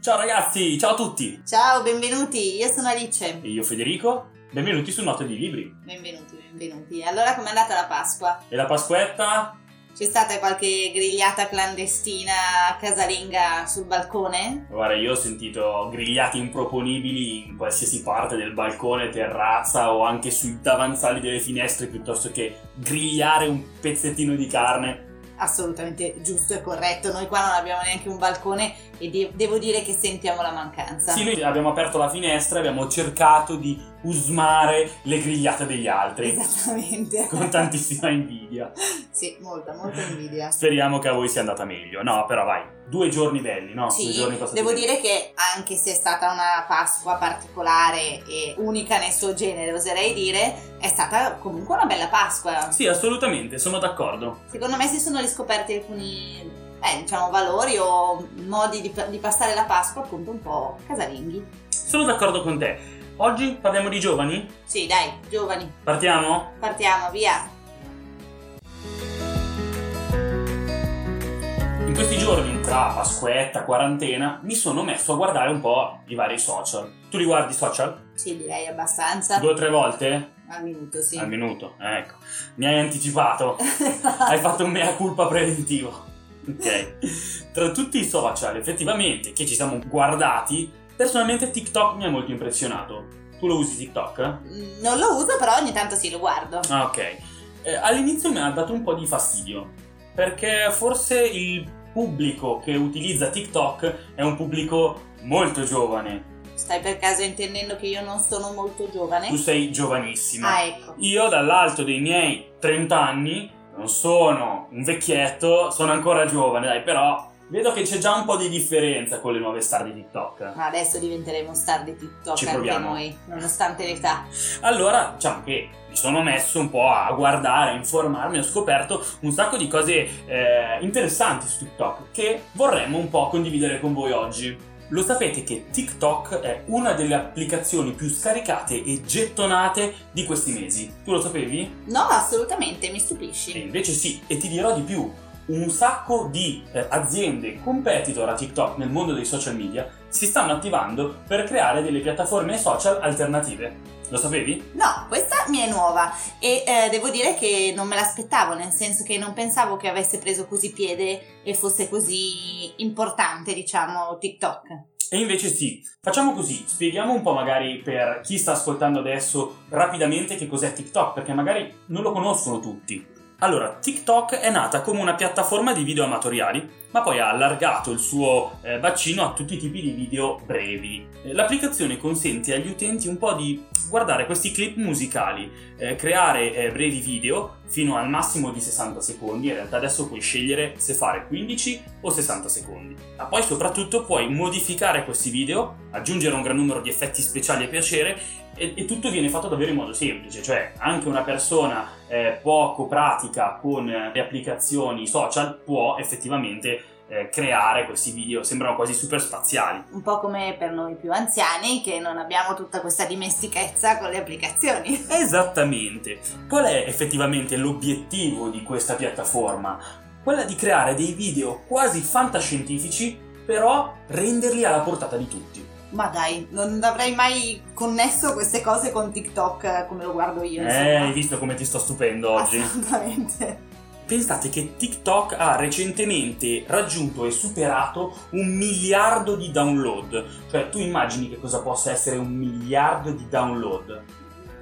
Ciao ragazzi, ciao a tutti! Ciao, benvenuti, io sono Alice. E io Federico, benvenuti su Note di Libri. Benvenuti, benvenuti. Allora, com'è andata la Pasqua? E la Pasquetta? C'è stata qualche grigliata clandestina casalinga sul balcone? Guarda, io ho sentito grigliati improponibili in qualsiasi parte del balcone, terrazza o anche sui davanzali delle finestre piuttosto che grigliare un pezzettino di carne assolutamente giusto e corretto. Noi qua non abbiamo neanche un balcone e de- devo dire che sentiamo la mancanza. Sì, noi abbiamo aperto la finestra e abbiamo cercato di usmare le grigliate degli altri. Esattamente. Con tantissima invidia. sì, molta, molta invidia. Speriamo che a voi sia andata meglio. No, però vai, due giorni belli, no? Sì, due giorni devo belli. dire che anche se è stata una Pasqua particolare e unica nel suo genere, oserei dire, è stata comunque una bella Pasqua. Sì, assolutamente, sono d'accordo. Secondo me si sono riscoperti alcuni eh, diciamo, valori o modi di, di, passare la Pasqua appunto un po' casalinghi. Sono d'accordo con te. Oggi parliamo di giovani? Sì, dai, giovani. Partiamo? Partiamo, via. In questi giorni, tra Pasquetta, quarantena, mi sono messo a guardare un po' i vari social. Tu li guardi i social? Sì, direi abbastanza. Due o tre volte? Al minuto, sì. Al minuto, ecco. Mi hai anticipato. hai fatto un mea culpa preventivo. Ok. Tra tutti i social, effettivamente, che ci siamo guardati, personalmente TikTok mi ha molto impressionato. Tu lo usi TikTok? Mm, non lo uso, però ogni tanto sì, lo guardo. Ah, ok. Eh, all'inizio mi ha dato un po' di fastidio, perché forse il pubblico che utilizza TikTok è un pubblico molto giovane. Stai per caso intendendo che io non sono molto giovane? Tu sei giovanissima. Ah, ecco. Io dall'alto dei miei 30 anni non sono un vecchietto, sono ancora giovane, dai, però vedo che c'è già un po' di differenza con le nuove star di TikTok. Ma adesso diventeremo star di TikTok Ci anche proviamo. noi, nonostante l'età. Allora, diciamo che mi sono messo un po' a guardare, a informarmi, ho scoperto un sacco di cose eh, interessanti su TikTok che vorremmo un po' condividere con voi oggi. Lo sapete che TikTok è una delle applicazioni più scaricate e gettonate di questi mesi? Tu lo sapevi? No, assolutamente, mi E stupisci. invece sì, e ti dirò di più. Un sacco di eh, aziende competitor a TikTok nel mondo dei social media si stanno attivando per creare delle piattaforme social alternative. Lo sapevi? No, questa mi è nuova e eh, devo dire che non me l'aspettavo, nel senso che non pensavo che avesse preso così piede e fosse così importante, diciamo, TikTok. E invece sì, facciamo così, spieghiamo un po' magari per chi sta ascoltando adesso rapidamente che cos'è TikTok, perché magari non lo conoscono tutti. Allora, TikTok è nata come una piattaforma di video amatoriali, ma poi ha allargato il suo eh, bacino a tutti i tipi di video brevi. Eh, L'applicazione consente agli utenti un po' di guardare questi clip musicali, eh, creare eh, brevi video fino al massimo di 60 secondi, in realtà adesso puoi scegliere se fare 15 o 60 secondi. Ma poi soprattutto puoi modificare questi video, aggiungere un gran numero di effetti speciali a piacere e, e tutto viene fatto davvero in modo semplice, cioè anche una persona eh, poco pratica con eh, le applicazioni social può effettivamente eh, creare questi video, sembrano quasi super spaziali. Un po' come per noi più anziani che non abbiamo tutta questa dimestichezza con le applicazioni. Esattamente. Qual è effettivamente l'obiettivo di questa piattaforma? Quella di creare dei video quasi fantascientifici, però renderli alla portata di tutti. Ma dai, non avrei mai connesso queste cose con TikTok eh, come lo guardo io. Eh, insomma. hai visto come ti sto stupendo oggi? Assolutamente. Pensate che TikTok ha recentemente raggiunto e superato un miliardo di download. Cioè, tu immagini che cosa possa essere un miliardo di download?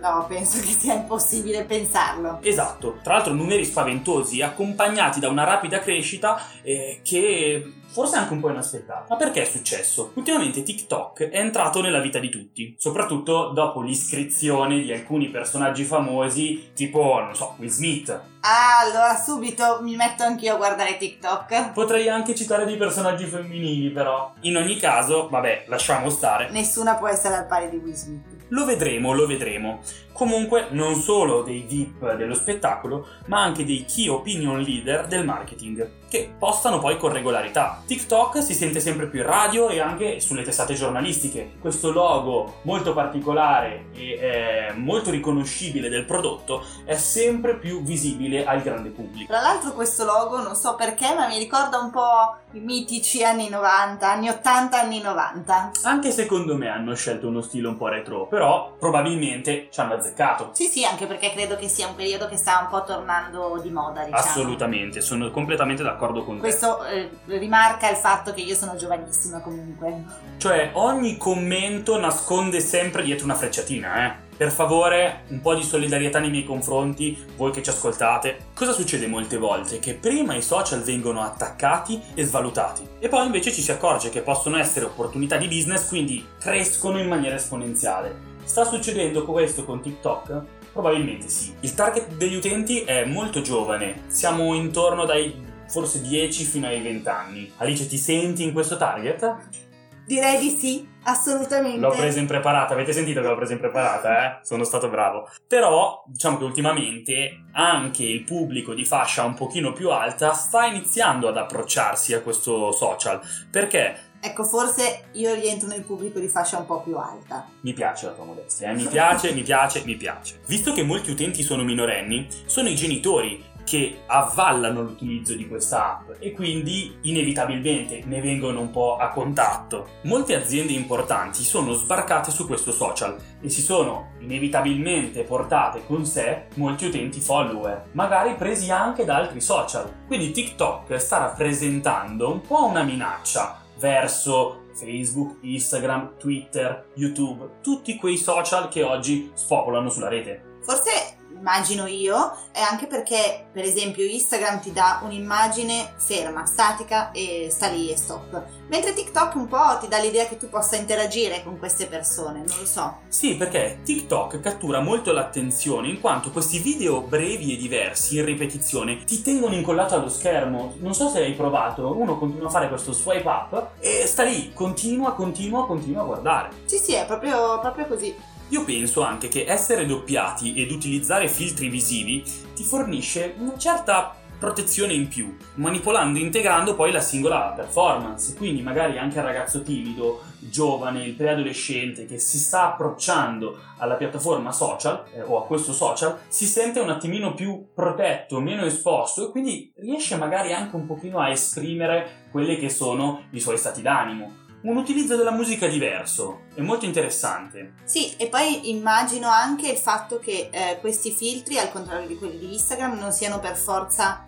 No, penso che sia impossibile pensarlo. Esatto, tra l'altro numeri spaventosi, accompagnati da una rapida crescita eh, che forse è anche un po' inaspettata. Ma perché è successo? Ultimamente TikTok è entrato nella vita di tutti, soprattutto dopo l'iscrizione di alcuni personaggi famosi, tipo, non so, Will Smith. Ah, allora subito mi metto anch'io a guardare TikTok. Potrei anche citare dei personaggi femminili, però. In ogni caso, vabbè, lasciamo stare. Nessuna può essere al pari di Will Smith. Lo vedremo, lo vedremo. Comunque non solo dei VIP dello spettacolo, ma anche dei key opinion leader del marketing, che postano poi con regolarità. TikTok si sente sempre più in radio e anche sulle testate giornalistiche. Questo logo molto particolare e eh, molto riconoscibile del prodotto è sempre più visibile al grande pubblico. Tra l'altro questo logo, non so perché, ma mi ricorda un po' i mitici anni 90, anni 80, anni 90. Anche secondo me hanno scelto uno stile un po' retro, però probabilmente ci hanno azzeccato. Sì, sì, anche perché credo che sia un periodo che sta un po' tornando di moda, diciamo. Assolutamente, sono completamente d'accordo con te. Questo eh, rimarca il fatto che io sono giovanissima comunque. Cioè, ogni commento nasconde sempre dietro una frecciatina, eh. Per favore, un po' di solidarietà nei miei confronti, voi che ci ascoltate. Cosa succede molte volte? Che prima i social vengono attaccati e svalutati, e poi invece ci si accorge che possono essere opportunità di business, quindi crescono in maniera esponenziale. Sta succedendo questo con TikTok? Probabilmente sì. Il target degli utenti è molto giovane, siamo intorno dai forse 10 fino ai 20 anni. Alice, ti senti in questo target? Direi di sì, assolutamente. L'ho presa impreparata, avete sentito che l'ho presa impreparata, eh? Sono stato bravo. Però, diciamo che ultimamente anche il pubblico di fascia un pochino più alta sta iniziando ad approcciarsi a questo social. Perché? Ecco, forse io rientro nel pubblico di fascia un po' più alta. Mi piace la tua modestia, eh? mi piace, mi piace, mi piace. Visto che molti utenti sono minorenni, sono i genitori che avvallano l'utilizzo di questa app e quindi inevitabilmente ne vengono un po' a contatto. Molte aziende importanti sono sbarcate su questo social e si sono inevitabilmente portate con sé molti utenti follower, magari presi anche da altri social. Quindi TikTok sta rappresentando un po' una minaccia verso Facebook, Instagram, Twitter, YouTube, tutti quei social che oggi spopolano sulla rete. Forse immagino io, è anche perché, per esempio, Instagram ti dà un'immagine ferma, statica e sta lì e stop. Mentre TikTok un po' ti dà l'idea che tu possa interagire con queste persone, non lo so. Sì, perché TikTok cattura molto l'attenzione in quanto questi video brevi e diversi in ripetizione ti tengono incollato allo schermo. Non so se hai provato, uno continua a fare questo swipe up e sta lì, continua, continua, continua a guardare. Sì, sì, è proprio, proprio così. Io penso anche che essere doppiati ed utilizzare filtri visivi ti fornisce una certa protezione in più, manipolando e integrando poi la singola performance. Quindi magari anche il ragazzo timido, giovane, il preadolescente che si sta approcciando alla piattaforma social eh, o a questo social, si sente un attimino più protetto, meno esposto e quindi riesce magari anche un pochino a esprimere quelli che sono i suoi stati d'animo un utilizzo della musica diverso, è molto interessante. Sì, e poi immagino anche il fatto che eh, questi filtri, al contrario di quelli di Instagram, non siano per forza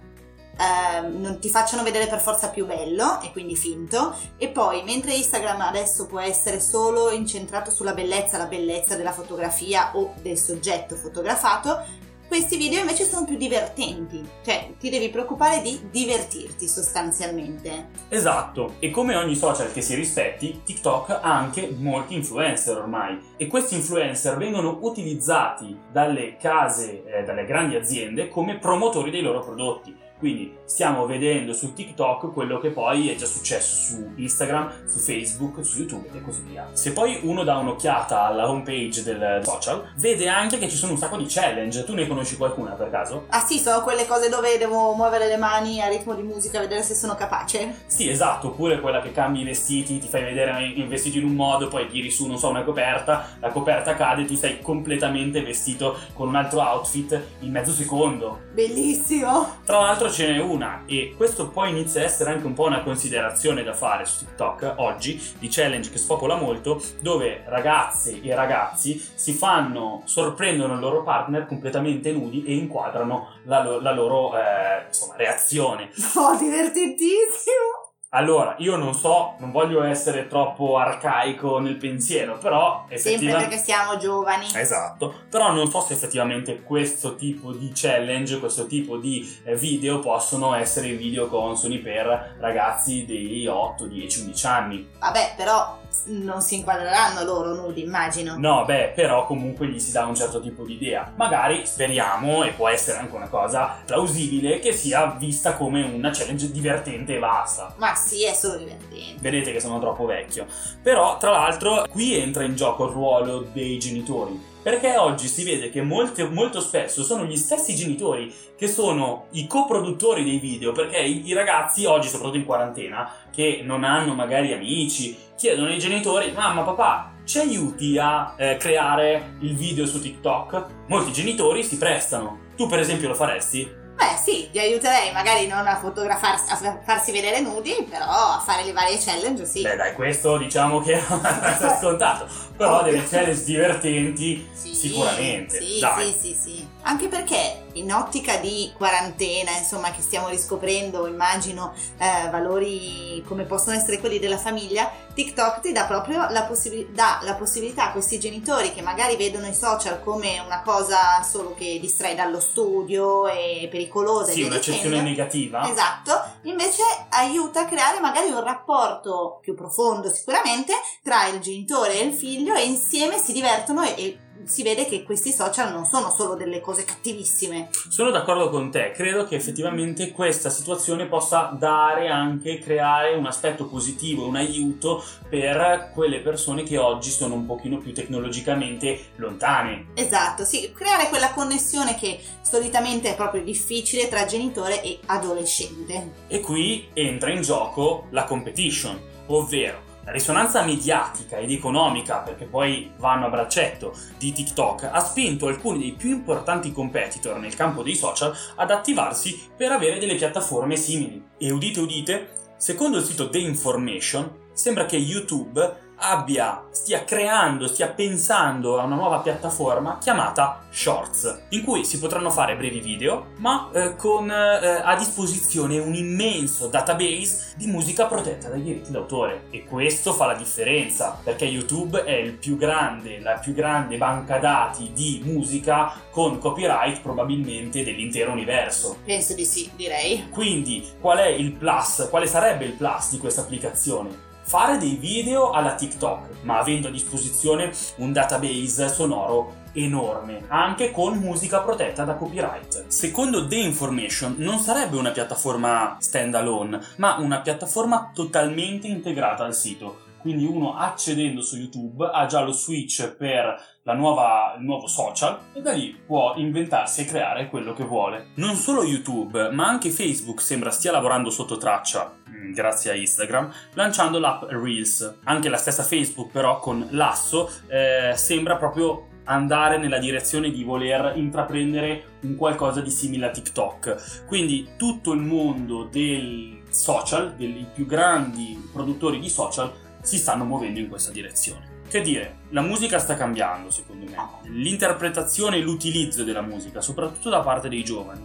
eh, non ti facciano vedere per forza più bello e quindi finto e poi mentre Instagram adesso può essere solo incentrato sulla bellezza, la bellezza della fotografia o del soggetto fotografato, questi video invece sono più divertenti, cioè ti devi preoccupare di divertirti sostanzialmente. Esatto, e come ogni social che si rispetti, TikTok ha anche molti influencer ormai e questi influencer vengono utilizzati dalle case, eh, dalle grandi aziende come promotori dei loro prodotti. Quindi stiamo vedendo su TikTok quello che poi è già successo su Instagram, su Facebook, su YouTube e così via. Se poi uno dà un'occhiata alla homepage del social, vede anche che ci sono un sacco di challenge. Tu ne conosci qualcuna per caso? Ah sì, sono quelle cose dove devo muovere le mani a ritmo di musica, vedere se sono capace. Sì, esatto, oppure quella che cambi i vestiti, ti fai vedere il vestito in un modo, poi tiri su, non so, una coperta, la coperta cade, tu sei completamente vestito con un altro outfit in mezzo secondo. Bellissimo! Tra l'altro ce n'è una e questo poi inizia a essere anche un po' una considerazione da fare su TikTok oggi di challenge che spopola molto dove ragazze e ragazzi si fanno sorprendono il loro partner completamente nudi e inquadrano la, la loro eh, insomma, reazione Oh, divertentissimo! Allora io non so non voglio essere troppo arcaico nel pensiero però Sempre effettivamente perché siamo giovani. Esatto, però non so se effettivamente questo tipo di challenge, questo tipo di eh, video possono essere video consoni per ragazzi di 8, 10, 11 anni. Vabbè, però non si inquadreranno loro nudi, immagino. No, beh, però comunque gli si dà un certo tipo di idea. Magari speriamo, e può essere anche una cosa plausibile, che sia vista come una challenge divertente e basta. Ma sì, è solo divertente. Vedete che sono troppo vecchio. Però, tra l'altro, qui entra in gioco il ruolo dei genitori. Perché oggi si vede che molte, molto spesso sono gli stessi genitori che sono i coproduttori dei video, perché i, i, ragazzi oggi, soprattutto in quarantena, che non hanno magari amici, chiedono ai genitori, mamma, papà, ci aiuti a eh, creare il video su TikTok? Molti genitori si prestano. Tu per esempio lo faresti? Beh sì, ti aiuterei magari non a fotografarsi, a farsi vedere nudi, però a fare le varie challenge sì. Beh dai, questo diciamo che è scontato, però delle challenge divertenti sì, sicuramente. Sì, dai. sì, sì, sì. Anche perché in ottica di quarantena, insomma, che stiamo riscoprendo, immagino, eh, valori come possono essere quelli della famiglia, TikTok ti dà proprio la, possib- dà la possibilità a questi genitori che magari vedono i social come una cosa solo che distrae dallo studio e pericolosa. Sì, un'accezione negativa. Esatto, invece aiuta a creare magari un rapporto più profondo sicuramente tra il genitore e il figlio e insieme si divertono e, e si vede che questi social non sono solo delle cose cattivissime. Sono d'accordo con te, credo che effettivamente questa situazione possa dare anche, creare un aspetto positivo, un aiuto per quelle persone che oggi sono un pochino più tecnologicamente lontane. Esatto, sì, creare quella connessione che solitamente è proprio difficile tra genitore e adolescente. E qui entra in gioco la competition, ovvero risonanza mediatica ed economica, perché poi vanno a braccetto, di TikTok ha spinto alcuni dei più importanti competitor nel campo dei social ad attivarsi per avere delle piattaforme simili. E udite udite, secondo il sito The Information, sembra che YouTube abbia, stia creando, stia pensando a una nuova piattaforma chiamata Shorts, in cui si potranno fare brevi video, ma eh, con eh, a disposizione un immenso database di musica protetta dai diritti d'autore. E questo fa la differenza, perché YouTube è il più grande, la più grande banca dati di musica con copyright probabilmente dell'intero universo. Penso di sì, direi. Quindi, qual è il plus? Quale sarebbe il plus di questa applicazione? Fare dei video alla TikTok, ma avendo a disposizione un database sonoro enorme, anche con musica protetta da copyright. Secondo The Information non sarebbe una piattaforma standalone, ma una piattaforma totalmente integrata al sito. Quindi uno accedendo su YouTube ha già lo switch per nuova, il nuovo social e da lì può inventarsi e creare quello che vuole. Non solo YouTube, ma anche Facebook sembra stia lavorando sotto traccia, mm, grazie a Instagram, lanciando l'app Reels. Anche la stessa Facebook però con l'asso eh, sembra proprio andare nella direzione di voler intraprendere un qualcosa di simile a TikTok. Quindi tutto il mondo del social, dei più grandi produttori di social, si stanno muovendo in questa direzione. Che dire, la musica sta cambiando secondo me, l'interpretazione e l'utilizzo della musica, soprattutto da parte dei giovani,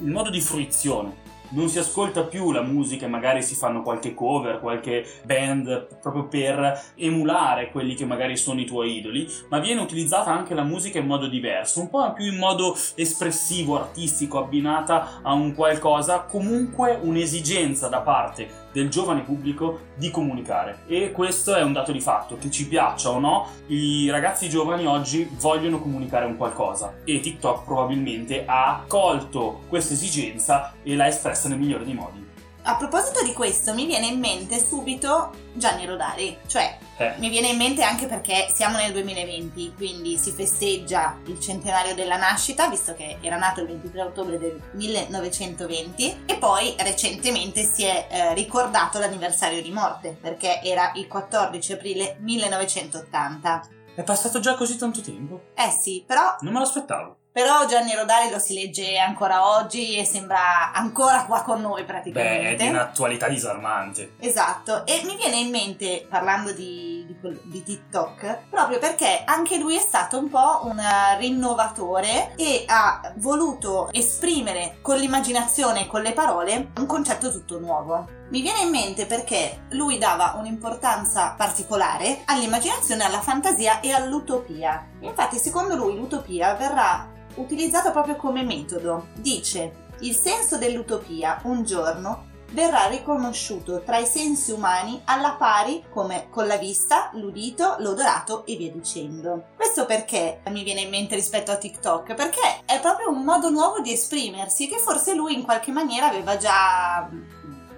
il modo di fruizione. Non si ascolta più la musica e magari si fanno qualche cover, qualche band proprio per emulare quelli che magari sono i tuoi idoli, ma viene utilizzata anche la musica in modo diverso, un po' più in modo espressivo, artistico, abbinata a un qualcosa, comunque un'esigenza da parte del giovane pubblico di comunicare. E questo è un dato di fatto, che ci piaccia o no, i ragazzi giovani oggi vogliono comunicare un qualcosa e TikTok probabilmente ha colto questa esigenza e l'ha espressa nel migliore dei modi. A proposito di questo, mi viene in mente subito Gianni Rodari, cioè eh. mi viene in mente anche perché siamo nel 2020, quindi si festeggia il centenario della nascita, visto che era nato il 23 ottobre del 1920, e poi recentemente si è eh, ricordato l'anniversario di morte, perché era il 14 aprile 1980. È passato già così tanto tempo? Eh sì, però... Non me l'aspettavo. Però Gianni Rodari lo si legge ancora oggi e sembra ancora qua con noi praticamente. Beh, è di un'attualità disarmante. Esatto, e mi viene in mente, parlando di, di, di, TikTok, proprio perché anche lui è stato un po' un rinnovatore e ha voluto esprimere con l'immaginazione e con le parole un concetto tutto nuovo. Mi viene in mente perché lui dava un'importanza particolare all'immaginazione, alla fantasia e all'utopia. Infatti, secondo lui, l'utopia verrà utilizzato proprio come metodo. Dice, il senso dell'utopia un giorno verrà riconosciuto tra i sensi umani alla pari come con la vista, l'udito, l'odorato e via dicendo. Questo perché mi viene in mente rispetto a TikTok? Perché è proprio un modo nuovo di esprimersi che forse lui in qualche maniera aveva già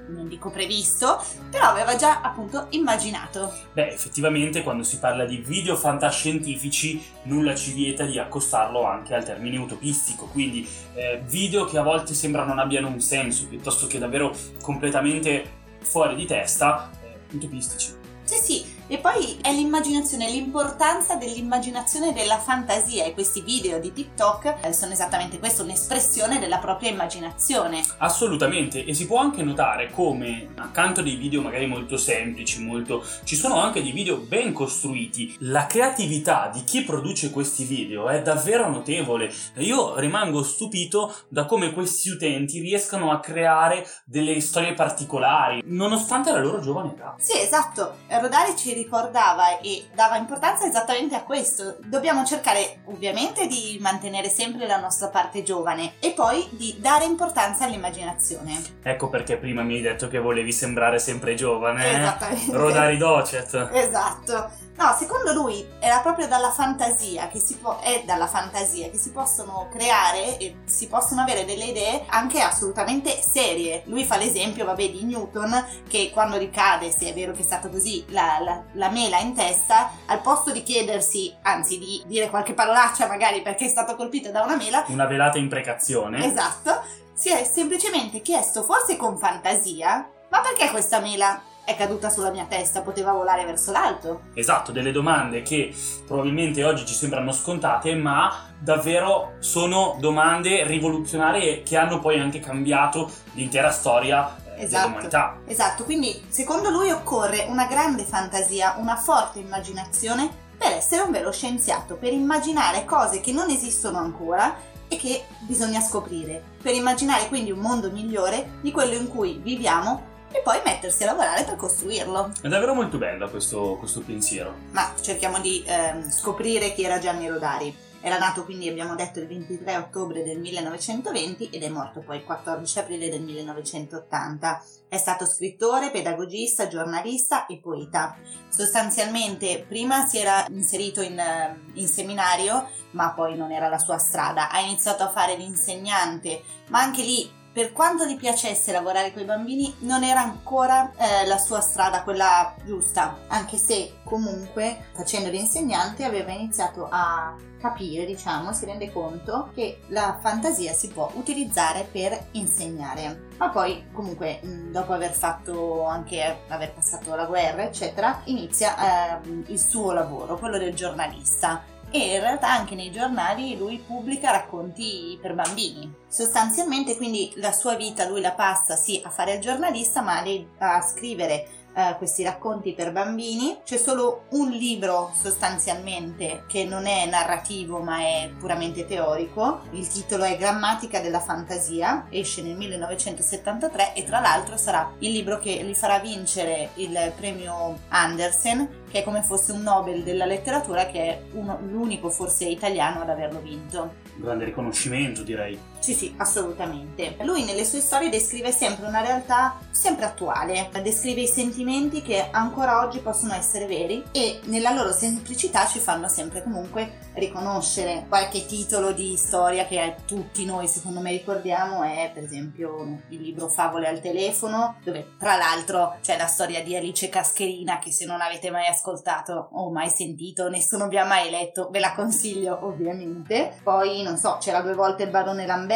non dico previsto, però aveva già appunto immaginato. Beh, effettivamente quando si parla di video fantascientifici nulla ci vieta di accostarlo anche al termine utopistico, quindi eh, video che a volte sembra non abbiano un senso, piuttosto che davvero completamente fuori di testa, eh, utopistici. Sì, sì, e poi è l'immaginazione, l'importanza dell'immaginazione e della fantasia e questi video di TikTok eh, sono esattamente questo, un'espressione della propria immaginazione. Assolutamente, e si può anche notare come accanto a dei video magari molto semplici, molto ci sono anche dei video ben costruiti. La creatività di chi produce questi video è davvero notevole. Io rimango stupito da come questi utenti riescano a creare delle storie particolari, nonostante la loro giovane età. Sì, esatto. Rodari ci ricordava e dava importanza esattamente a questo. Dobbiamo cercare ovviamente di mantenere sempre la nostra parte giovane e poi di dare importanza all'immaginazione. Ecco perché prima mi hai detto che volevi sembrare sempre giovane. Eh? Esattamente. Rodari Docet. Esatto. No, secondo lui era proprio dalla fantasia che si può, è dalla fantasia che si possono creare e si possono avere delle idee anche assolutamente serie. Lui fa l'esempio, vabbè, di Newton che quando ricade, se è vero che è stato così, la, la, la mela in testa, al posto di chiedersi, anzi di dire qualche parolaccia magari perché è stato colpito da una mela, una velata imprecazione. Esatto, si è semplicemente chiesto, forse con fantasia, ma perché questa mela è caduta sulla mia testa, poteva volare verso l'alto. Esatto, delle domande che probabilmente oggi ci sembrano scontate, ma davvero sono domande rivoluzionarie che hanno poi anche cambiato l'intera storia eh, Esatto, dell'umanità. esatto, quindi secondo lui occorre una grande fantasia, una forte immaginazione per essere un vero scienziato, per immaginare cose che non esistono ancora e che bisogna scoprire, per immaginare quindi un mondo migliore di quello in cui viviamo e poi mettersi a lavorare per costruirlo. È davvero molto bello questo, questo pensiero. Ma cerchiamo di ehm, scoprire chi era Gianni Rodari. Era nato quindi, abbiamo detto, il 23 ottobre del 1920 ed è morto poi il 14 aprile del 1980. È stato scrittore, pedagogista, giornalista e poeta. Sostanzialmente prima si era inserito in, eh, in seminario, ma poi non era la sua strada. Ha iniziato a fare l'insegnante, ma anche lì per quanto gli piacesse lavorare con i bambini, non era ancora eh, la sua strada, quella giusta, anche se comunque facendo l'insegnante aveva iniziato a capire, diciamo, si rende conto che la fantasia si può utilizzare per insegnare. Ma poi, comunque, dopo aver fatto anche aver passato la guerra, eccetera, inizia eh, il suo lavoro, quello del giornalista e in realtà anche nei giornali lui pubblica racconti per bambini. Sostanzialmente quindi la sua vita lui la passa sì a fare il giornalista ma a scrivere eh, questi racconti per bambini. C'è solo un libro sostanzialmente che non è narrativo ma è puramente teorico. Il titolo è Grammatica della fantasia, esce nel 1973 e tra l'altro sarà il libro che gli farà vincere il premio Andersen che è come fosse un Nobel della letteratura che è uno, l'unico forse italiano ad averlo vinto. Grande riconoscimento direi. Sì, sì, assolutamente. Lui nelle sue storie descrive sempre una realtà sempre attuale, descrive i sentimenti che ancora oggi possono essere veri e nella loro semplicità ci fanno sempre comunque riconoscere qualche titolo di storia che tutti noi secondo me ricordiamo è per esempio il libro Favole al telefono, dove tra l'altro c'è la storia di Alice Cascherina che se non avete mai ascoltato o mai sentito, nessuno vi ha mai letto, ve la consiglio ovviamente. Poi non so, c'era due volte il barone Lamberto,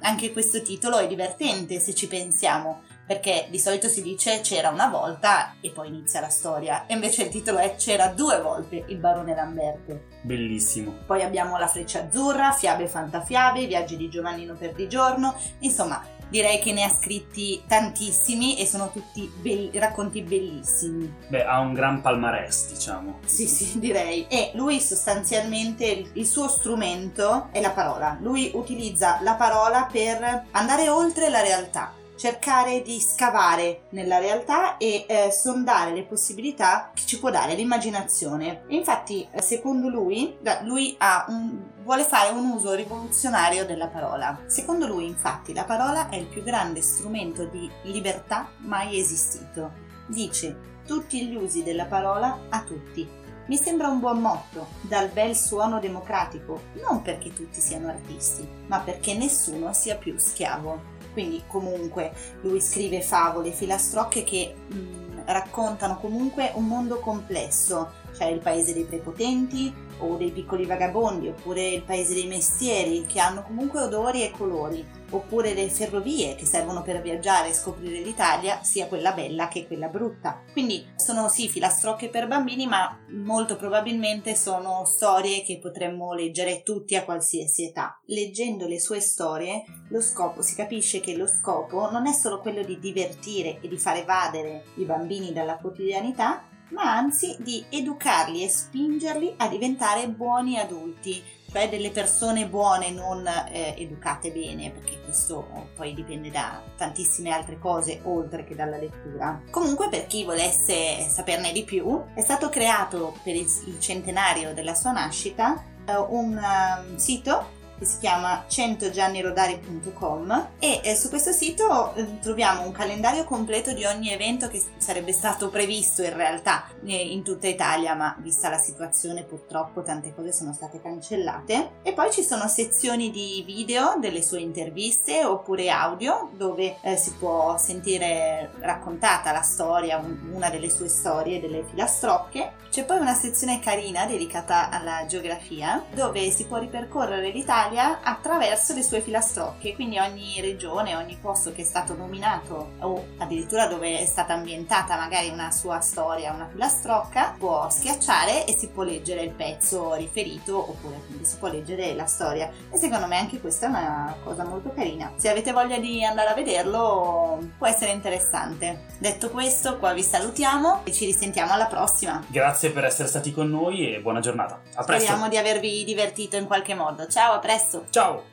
anche questo titolo è divertente se ci pensiamo perché di solito si dice c'era una volta e poi inizia la storia, e invece il titolo è c'era due volte il barone Lamberto. Bellissimo. Poi abbiamo La freccia azzurra, Fiabe fantafiabe, Viaggi di Giovannino Perdigiorno, insomma direi che ne ha scritti tantissimi e sono tutti be- racconti bellissimi. Beh, ha un gran palmarès, diciamo. Sì, sì, direi. E lui sostanzialmente il suo strumento è la parola. Lui utilizza la parola per andare oltre la realtà cercare di scavare nella realtà e eh, sondare le possibilità che ci può dare l'immaginazione. infatti, eh, secondo lui, lui un, vuole fare un uso rivoluzionario della parola. Secondo lui, infatti, la parola è il più grande strumento di libertà mai esistito. Dice tutti gli usi della parola a tutti. Mi sembra un buon motto, dal bel suono democratico, non perché tutti siano artisti, ma perché nessuno sia più schiavo. Quindi comunque lui scrive favole, filastrocche che mh, mm, raccontano comunque un mondo complesso, cioè il paese dei prepotenti o dei piccoli vagabondi, oppure il paese dei mestieri che hanno comunque odori e colori, oppure le ferrovie che servono per viaggiare e scoprire l'Italia, sia quella bella che quella brutta. Quindi sono sì filastrocche per bambini, ma molto probabilmente sono storie che potremmo leggere tutti a qualsiasi età. Leggendo le sue storie, lo scopo si capisce che lo scopo non è solo quello di divertire e di far evadere i bambini dalla quotidianità, ma anzi di educarli e spingerli a diventare buoni adulti, cioè delle persone buone, non eh, educate bene, perché questo poi dipende da tantissime altre cose oltre che dalla lettura. Comunque, per chi volesse saperne di più, è stato creato per il, centenario della sua nascita eh, un um, sito che si chiama 100giannirodari.com e eh, su questo sito eh, troviamo un calendario completo di ogni evento che sarebbe stato previsto in realtà eh, in tutta Italia, ma vista la situazione purtroppo tante cose sono state cancellate. E poi ci sono sezioni di video delle sue interviste oppure audio dove eh, si può sentire raccontata la storia, un, una delle sue storie, delle filastrocche. C'è poi una sezione carina dedicata alla geografia dove si può ripercorrere l'Italia l'Italia attraverso le sue filastrocche, quindi ogni regione, ogni posto che è stato nominato o addirittura dove è stata ambientata magari una sua storia, una filastrocca, può schiacciare e si può leggere il pezzo riferito oppure quindi si può leggere la storia. E secondo me anche questa è una cosa molto carina. Se avete voglia di andare a vederlo può essere interessante. Detto questo, qua vi salutiamo e ci risentiamo alla prossima. Grazie per essere stati con noi e buona giornata. A presto. Speriamo di avervi divertito in qualche modo. Ciao, a presto! Ciao!